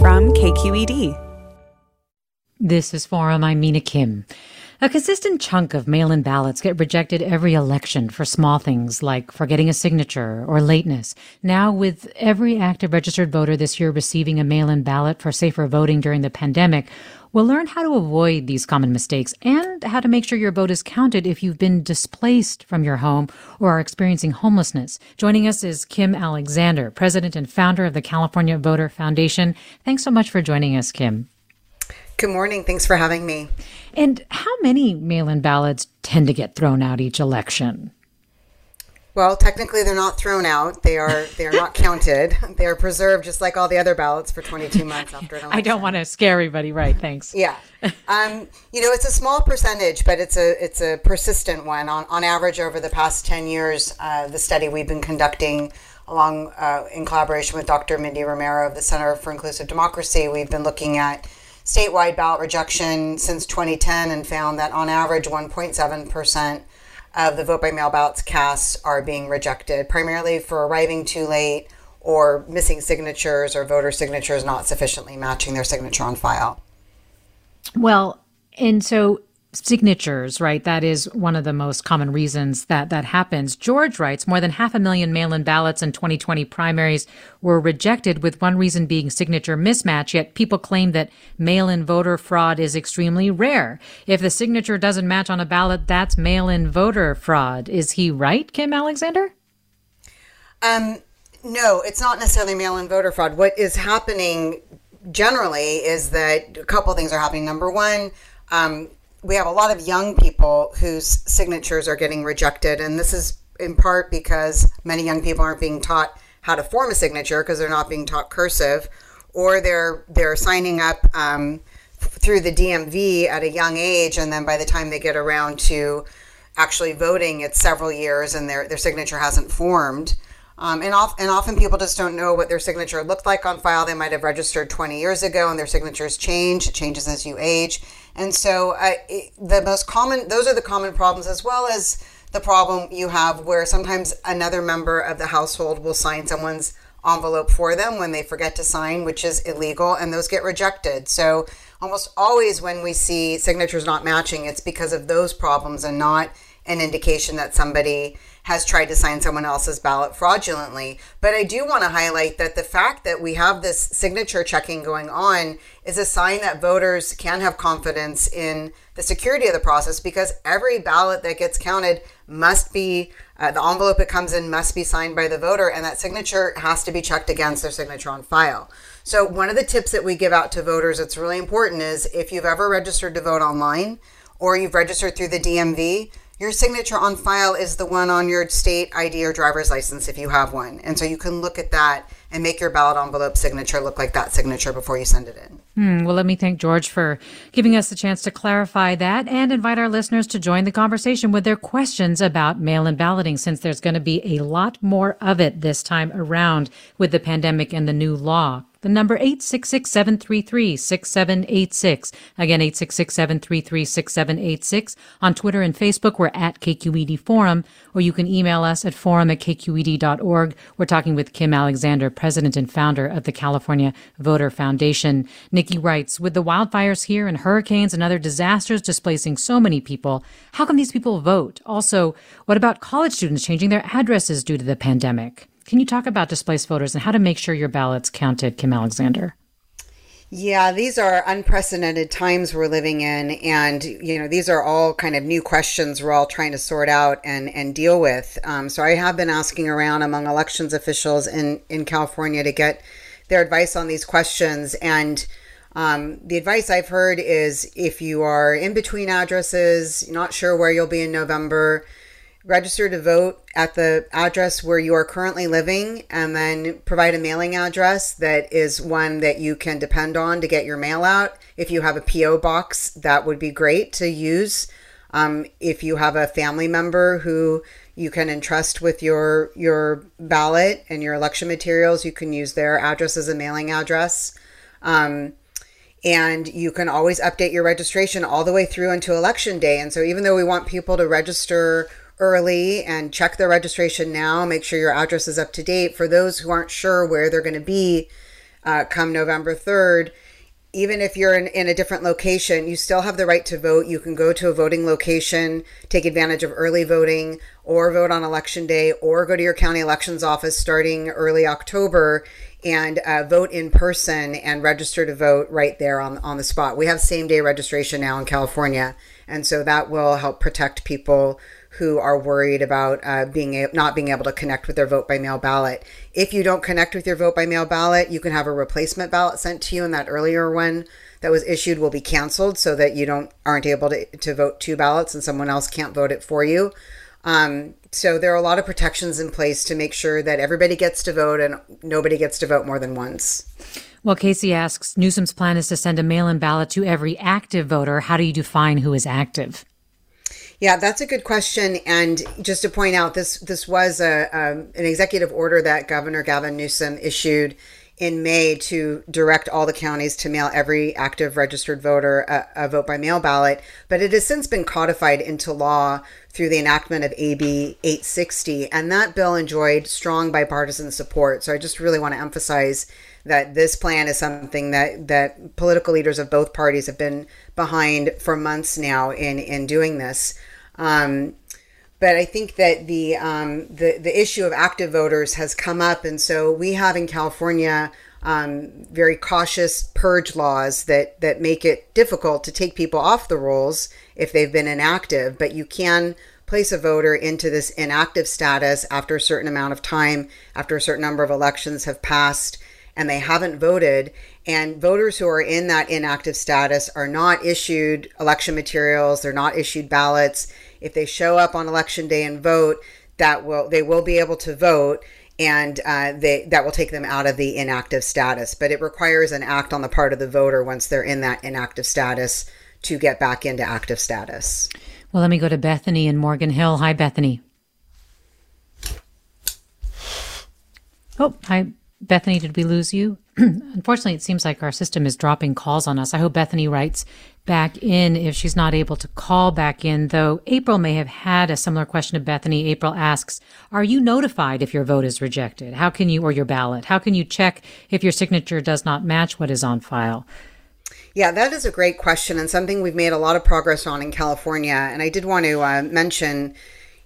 from KQED. This is Forum. I'm Mina Kim. A consistent chunk of mail in ballots get rejected every election for small things like forgetting a signature or lateness. Now, with every active registered voter this year receiving a mail in ballot for safer voting during the pandemic, we'll learn how to avoid these common mistakes and how to make sure your vote is counted if you've been displaced from your home or are experiencing homelessness. Joining us is Kim Alexander, president and founder of the California Voter Foundation. Thanks so much for joining us, Kim. Good morning. Thanks for having me. And how many mail in ballots tend to get thrown out each election? Well, technically, they're not thrown out. They are they are not counted. They are preserved just like all the other ballots for 22 months after an election. I don't want to scare everybody, right? Thanks. Yeah, um, you know, it's a small percentage, but it's a it's a persistent one. On on average, over the past 10 years, uh, the study we've been conducting, along uh, in collaboration with Dr. Mindy Romero of the Center for Inclusive Democracy, we've been looking at statewide ballot rejection since 2010 and found that on average 1.7% of the vote by mail ballots cast are being rejected, primarily for arriving too late or missing signatures or voter signatures not sufficiently matching their signature on file. Well, and so signatures, right? That is one of the most common reasons that that happens. George writes more than half a million mail in ballots in 2020 primaries were rejected, with one reason being signature mismatch. Yet people claim that mail in voter fraud is extremely rare. If the signature doesn't match on a ballot, that's mail in voter fraud. Is he right, Kim Alexander? Um, no, it's not necessarily mail in voter fraud. What is happening generally is that a couple things are happening. Number one, um, we have a lot of young people whose signatures are getting rejected, and this is in part because many young people aren't being taught how to form a signature because they're not being taught cursive, or they're they're signing up um, through the DMV at a young age, and then by the time they get around to actually voting, it's several years, and their their signature hasn't formed. Um, and, off, and often people just don't know what their signature looked like on file. They might have registered 20 years ago and their signatures change. It changes as you age. And so uh, it, the most common, those are the common problems, as well as the problem you have where sometimes another member of the household will sign someone's envelope for them when they forget to sign, which is illegal, and those get rejected. So almost always when we see signatures not matching, it's because of those problems and not an indication that somebody has tried to sign someone else's ballot fraudulently. But I do want to highlight that the fact that we have this signature checking going on is a sign that voters can have confidence in the security of the process because every ballot that gets counted must be uh, the envelope it comes in must be signed by the voter and that signature has to be checked against their signature on file. So one of the tips that we give out to voters that's really important is if you've ever registered to vote online or you've registered through the DMV, your signature on file is the one on your state ID or driver's license if you have one. And so you can look at that and make your ballot envelope signature look like that signature before you send it in. Hmm, well, let me thank George for giving us the chance to clarify that and invite our listeners to join the conversation with their questions about mail in balloting, since there's going to be a lot more of it this time around with the pandemic and the new law. The number 866-733-6786. Again, 866-733-6786. On Twitter and Facebook, we're at KQED Forum, or you can email us at forum at kqed.org. We're talking with Kim Alexander, president and founder of the California Voter Foundation. Nikki writes, with the wildfires here and hurricanes and other disasters displacing so many people, how can these people vote? Also, what about college students changing their addresses due to the pandemic? Can you talk about displaced voters and how to make sure your ballot's counted, Kim Alexander? Yeah, these are unprecedented times we're living in. And, you know, these are all kind of new questions we're all trying to sort out and, and deal with. Um, so I have been asking around among elections officials in, in California to get their advice on these questions. And um, the advice I've heard is if you are in between addresses, not sure where you'll be in November, register to vote at the address where you are currently living and then provide a mailing address that is one that you can depend on to get your mail out. If you have a P.O. box, that would be great to use. Um, if you have a family member who you can entrust with your your ballot and your election materials, you can use their address as a mailing address. Um, and you can always update your registration all the way through until election day. And so, even though we want people to register early and check their registration now. Make sure your address is up to date. For those who aren't sure where they're going to be uh, come November 3rd, even if you're in, in a different location, you still have the right to vote. You can go to a voting location, take advantage of early voting, or vote on election day, or go to your county elections office starting early October and uh, vote in person and register to vote right there on, on the spot. We have same day registration now in California, and so that will help protect people who are worried about uh, being a- not being able to connect with their vote by mail ballot. If you don't connect with your vote by mail ballot, you can have a replacement ballot sent to you, and that earlier one that was issued will be canceled so that you don't aren't able to, to vote two ballots and someone else can't vote it for you. Um, so there are a lot of protections in place to make sure that everybody gets to vote and nobody gets to vote more than once. Well, Casey asks Newsom's plan is to send a mail in ballot to every active voter. How do you define who is active? Yeah, that's a good question. And just to point out, this this was a um, an executive order that Governor Gavin Newsom issued in May to direct all the counties to mail every active registered voter a, a, vote by mail ballot. But it has since been codified into law through the enactment of AB 860. And that bill enjoyed strong bipartisan support. So I just really want to emphasize that this plan is something that, that political leaders of both parties have been behind for months now in, in doing this. Um, but I think that the um, the the issue of active voters has come up, and so we have in California um, very cautious purge laws that that make it difficult to take people off the rolls if they've been inactive. But you can place a voter into this inactive status after a certain amount of time, after a certain number of elections have passed, and they haven't voted. And voters who are in that inactive status are not issued election materials, they're not issued ballots if they show up on election day and vote, that will they will be able to vote and uh, they that will take them out of the inactive status. But it requires an act on the part of the voter once they're in that inactive status to get back into active status. Well, let me go to Bethany in Morgan Hill. Hi, Bethany. Oh, hi, Bethany. Did we lose you? Unfortunately, it seems like our system is dropping calls on us. I hope Bethany writes back in if she's not able to call back in, though April may have had a similar question to Bethany. April asks, Are you notified if your vote is rejected? How can you, or your ballot, how can you check if your signature does not match what is on file? Yeah, that is a great question and something we've made a lot of progress on in California. And I did want to uh, mention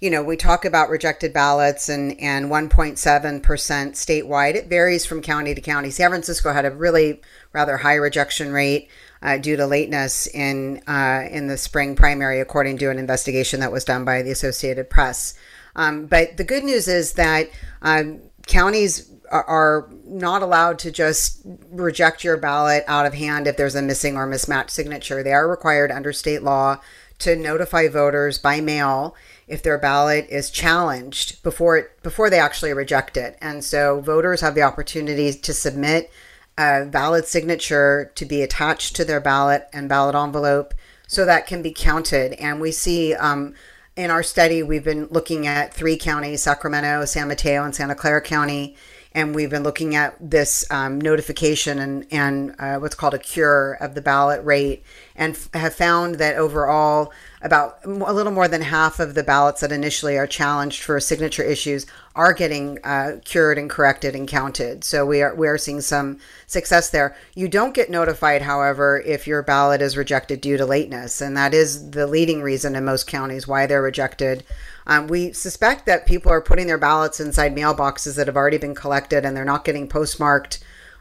you know, we talk about rejected ballots and, and 1.7% statewide. It varies from county to county. San Francisco had a really rather high rejection rate uh, due to lateness in, uh, in the spring primary, according to an investigation that was done by the Associated Press. Um, but the good news is that um, counties are, are not allowed to just reject your ballot out of hand if there's a missing or mismatched signature. They are required under state law to notify voters by mail if their ballot is challenged before it before they actually reject it. And so voters have the opportunity to submit a valid signature to be attached to their ballot and ballot envelope so that can be counted. And we see um, in our study, we've been looking at three counties Sacramento, San Mateo, and Santa Clara County. And we've been looking at this um, notification and, and uh, what's called a cure of the ballot rate, and f- have found that overall, about a little more than half of the ballots that initially are challenged for signature issues are getting uh, cured and corrected and counted. So we are we are seeing some success there. You don't get notified, however, if your ballot is rejected due to lateness, and that is the leading reason in most counties why they're rejected. Um, we suspect that people are putting their ballots inside mailboxes that have already been collected, and they're not getting postmarked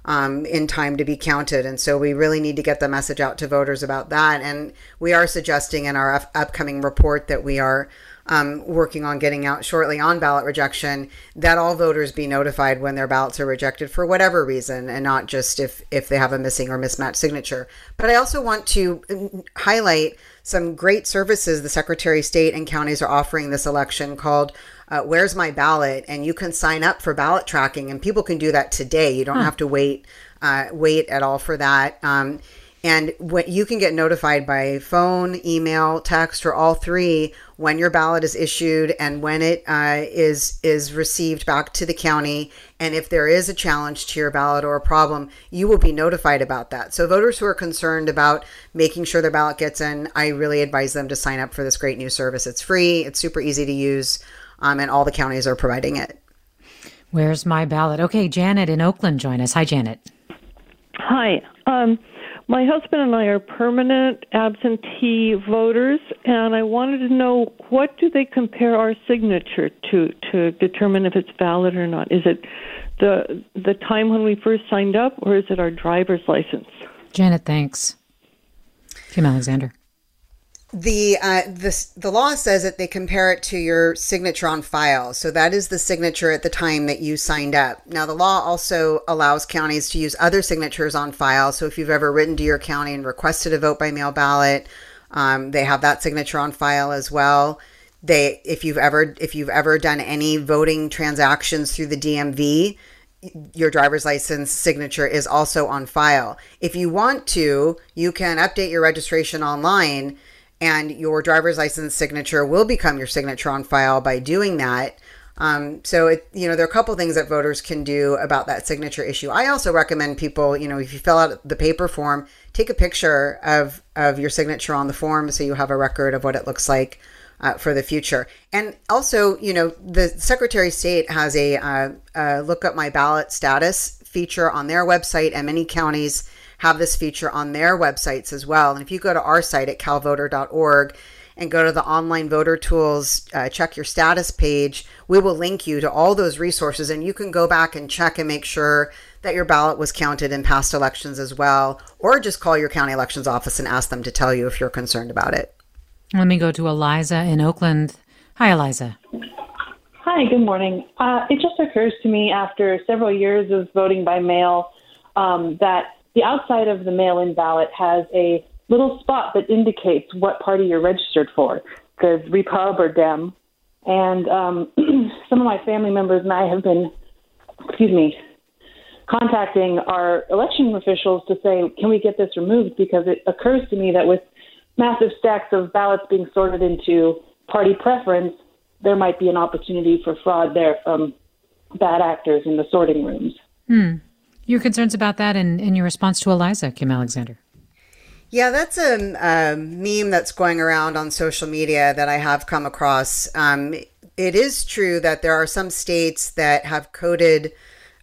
um, in time to be counted. And so we really need to get the message out to voters about that. And we are suggesting in our up- upcoming report that we are um, working on getting out shortly on ballot rejection that all voters be notified when their ballots are rejected for whatever reason and not just if if they have a missing or mismatched signature but i also want to highlight some great services the secretary of state and counties are offering this election called uh, where's my ballot? And you can sign up for ballot tracking and people can do that today. You don't huh. have to wait uh, wait at all for that. Um, and what you can get notified by phone email text or all three when your ballot is issued and when it uh, is is received back to the county. And if there is a challenge to your ballot or a problem you will be notified about that. So voters who are concerned about making sure their ballot gets in i really advise them to sign up for this great new service. It's free. It's super easy to use um, and all the counties are providing it. Where's my ballot? Okay, Janet in Oakland, join us. Hi, Janet. Hi. Um, my husband and I are permanent absentee voters, and I wanted to know what do they compare our signature to to determine if it's valid or not? Is it the the time when we first signed up, or is it our driver's license? Janet, thanks. Kim Alexander. The uh, the the law says that they compare it to your signature on file. So that is the signature at the time that you signed up. Now the law also allows counties to use other signatures on file. So if you've ever written to your county and requested a vote by mail ballot, um, they have that signature on file as well. They if you've ever if you've ever done any voting transactions through the DMV, your driver's license signature is also on file. If you want to, you can update your registration online and your driver's license signature will become your signature on file by doing that. Um, so it, you know, there are a couple things that voters can do about that signature issue. I also recommend people, you know, if you fill out the paper form, take a picture of of your signature on the form so you have a record of what it looks like uh, for the future. And also, you know, the Secretary of State has a, uh, look up my ballot status feature on their website, and many counties have this feature on their websites as well. And if you go to our site at calvoter.org and go to the online voter tools, uh, check your status page, we will link you to all those resources and you can go back and check and make sure that your ballot was counted in past elections as well, or just call your county elections office and ask them to tell you if you're concerned about it. Let me go to Eliza in Oakland. Hi, Eliza. Hi, good morning. Uh, it just occurs to me after several years of voting by mail um, that the outside of the mail in ballot has a little spot that indicates what party you're registered for, because Repub or Dem. And um, some of my family members and I have been, excuse me, contacting our election officials to say, can we get this removed? Because it occurs to me that with massive stacks of ballots being sorted into party preference, there might be an opportunity for fraud there from bad actors in the sorting rooms. Hmm. Your concerns about that and, in your response to Eliza, Kim Alexander. Yeah, that's a, a, meme that's going around on social media that I have come across. Um, it is true that there are some states that have coded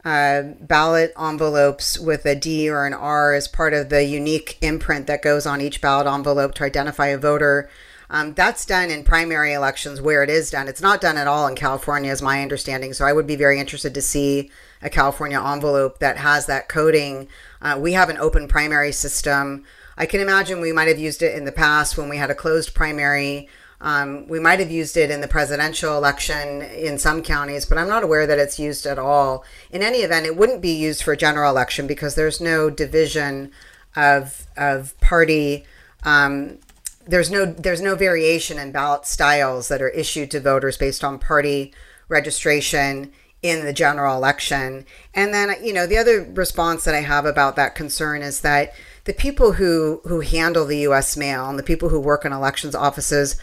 uh, ballot envelopes with a D or an R as part of the unique imprint that goes on each ballot envelope to identify a voter. Um, that's done in primary elections where it is done. It's not done at all in California, is my understanding. So I would be very interested to see a California envelope that has that coding. Uh, we have an open primary system. I can imagine we might have used it in the past when we had a closed primary. Um, we might have used it in the presidential election in some counties, but I'm not aware that it's used at all. In any event, it wouldn't be used for a general election because there's no division of of party. Um, there's no there's no variation in ballot styles that are issued to voters based on party registration in the general election. And then, you know, the other response that I have about that concern is that the people who who handle the U.S. mail and the people who work in elections offices,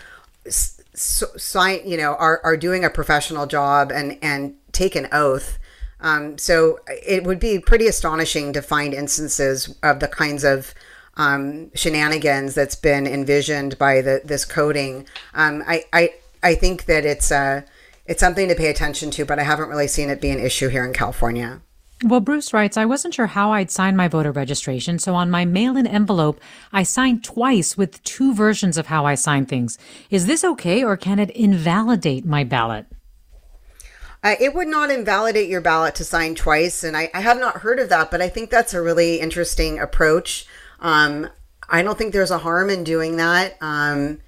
sign, you know, are are doing a professional job and and take an oath. Um, so it would be pretty astonishing to find instances of the kinds of um, shenanigans that's been envisioned by the this coding. Um, I, I I think that it's uh, it's something to pay attention to, but I haven't really seen it be an issue here in California. Well, Bruce writes, I wasn't sure how I'd sign my voter registration, so on my mail in envelope, I signed twice with two versions of how I sign things. Is this okay, or can it invalidate my ballot? Uh, it would not invalidate your ballot to sign twice, and I, I, have not heard of that, but I think that's a really interesting approach. Um, I don't think there's a harm in doing that. Um,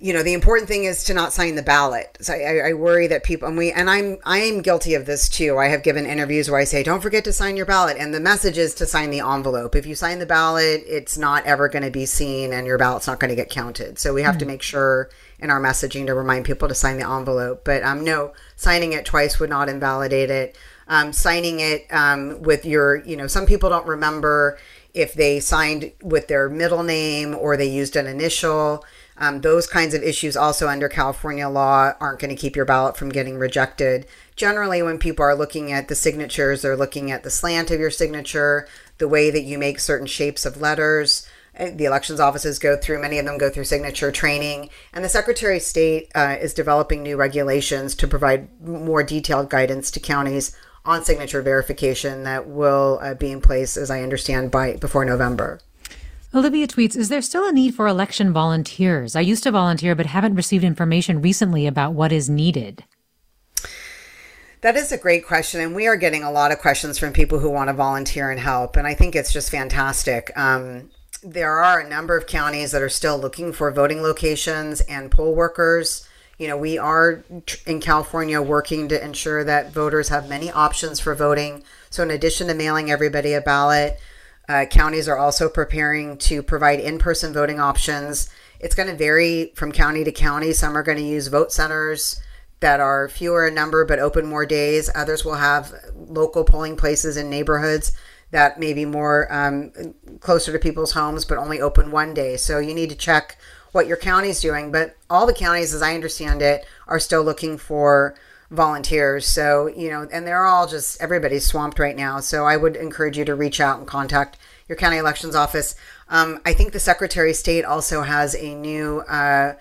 you know the important thing is to not sign the ballot. So I, I, worry that people and we and i'm i am guilty of this too. I have given interviews where i say don't forget to sign your ballot. And the message is to sign the envelope. If you sign the ballot it's not ever going to be seen and your ballot's not going to get counted. So we have mm-hmm. to make sure in our messaging to remind people to sign the envelope. But um no signing it twice would not invalidate it. Um, signing it um, with your you know some people don't remember if they signed with their middle name or they used an initial um, those kinds of issues, also under California law, aren't going to keep your ballot from getting rejected. Generally, when people are looking at the signatures, they're looking at the slant of your signature, the way that you make certain shapes of letters. Uh, the elections offices go through, many of them go through signature training. And the Secretary of State uh, is developing new regulations to provide more detailed guidance to counties on signature verification that will uh, be in place, as I understand, by before November. Olivia tweets Is there still a need for election volunteers? I used to volunteer, but haven't received information recently about what is needed. That is a great question. And we are getting a lot of questions from people who want to volunteer and help. And I think it's just fantastic. Um, there are a number of counties that are still looking for voting locations and poll workers. You know, we are in California working to ensure that voters have many options for voting. So, in addition to mailing everybody a ballot, uh, counties are also preparing to provide in person voting options. It's going to vary from county to county. Some are going to use vote centers that are fewer in number but open more days. Others will have local polling places in neighborhoods that may be more um, closer to people's homes but only open one day. So you need to check what your county's doing. But all the counties, as I understand it, are still looking for volunteers. So, you know, and they're all just, everybody's swamped right now. So I would encourage you to reach out and contact your county elections office. Um, I think the Secretary of State also has a new uh,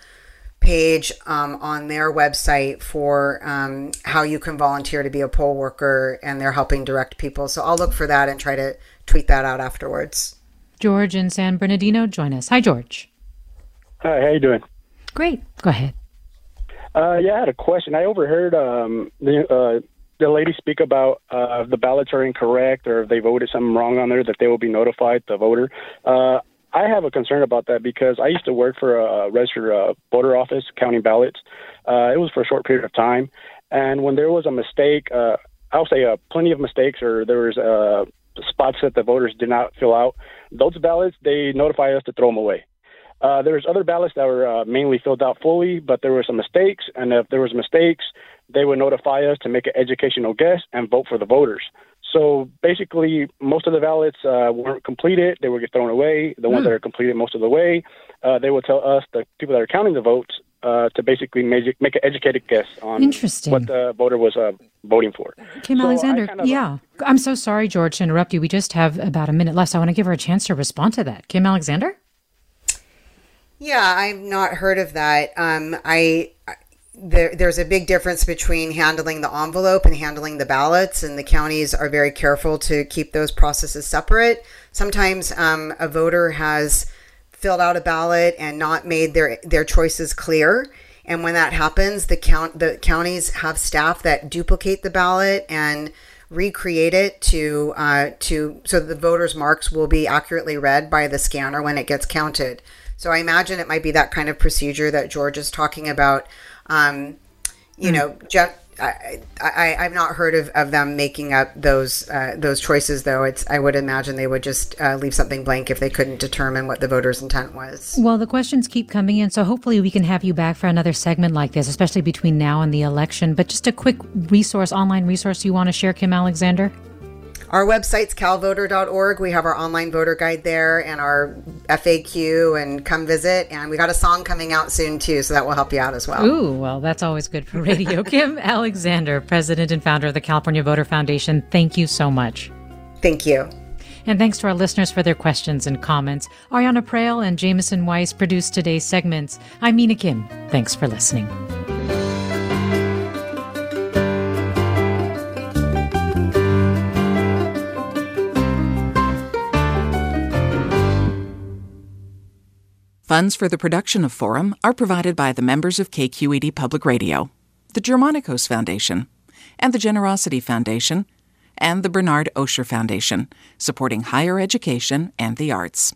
page um, on their website for um, how you can volunteer to be a poll worker, and they're helping direct people. So I'll look for that and try to tweet that out afterwards. George in San Bernardino, join us. Hi, George. Hi, how you doing? Great. Go ahead. Uh, yeah, I had a question. I overheard um, the uh, the lady speak about uh, if the ballots are incorrect or if they voted something wrong on there, that they will be notified, the voter. Uh, I have a concern about that because I used to work for a registered uh, voter office counting ballots. Uh, it was for a short period of time, and when there was a mistake, uh, I'll say uh, plenty of mistakes, or there was uh, spots that the voters did not fill out. Those ballots, they notify us to throw them away. Uh, there was other ballots that were uh, mainly filled out fully, but there were some mistakes, and if there was mistakes, they would notify us to make an educational guess and vote for the voters. So basically, most of the ballots uh, weren't completed; they would get thrown away. The ones mm. that are completed most of the way, uh, they would tell us, the people that are counting the votes, uh, to basically make, make an educated guess on Interesting. what the voter was uh, voting for. Kim so Alexander, kind of, yeah. I'm so sorry, George, to interrupt you. We just have about a minute left. So I want to give her a chance to respond to that. Kim Alexander? Yeah, I've not heard of that. Um, I there, there's a big difference between handling the envelope and handling the ballots, and the counties are very careful to keep those processes separate. Sometimes um, a voter has filled out a ballot and not made their their choices clear, and when that happens, the count the counties have staff that duplicate the ballot and recreate it to uh, to so the voters' marks will be accurately read by the scanner when it gets counted. So I imagine it might be that kind of procedure that George is talking about. Um, you mm. know, just, I, I, I've not heard of, of them making up those uh, those choices, though. It's I would imagine they would just uh, leave something blank if they couldn't determine what the voter's intent was. Well, the questions keep coming in, so hopefully we can have you back for another segment like this, especially between now and the election. But just a quick resource, online resource you want to share, Kim Alexander? Our website's calvoter.org. We have our online voter guide there and our FAQ and come visit. And we got a song coming out soon too, so that will help you out as well. Ooh, well, that's always good for radio. Kim Alexander, president and founder of the California Voter Foundation, thank you so much. Thank you. And thanks to our listeners for their questions and comments. Ariana Proehl and Jameson Weiss produced today's segments. I'm Mina Kim. Thanks for listening. Funds for the production of Forum are provided by the members of KQED Public Radio, the Germanacos Foundation, and the Generosity Foundation, and the Bernard Osher Foundation, supporting higher education and the arts.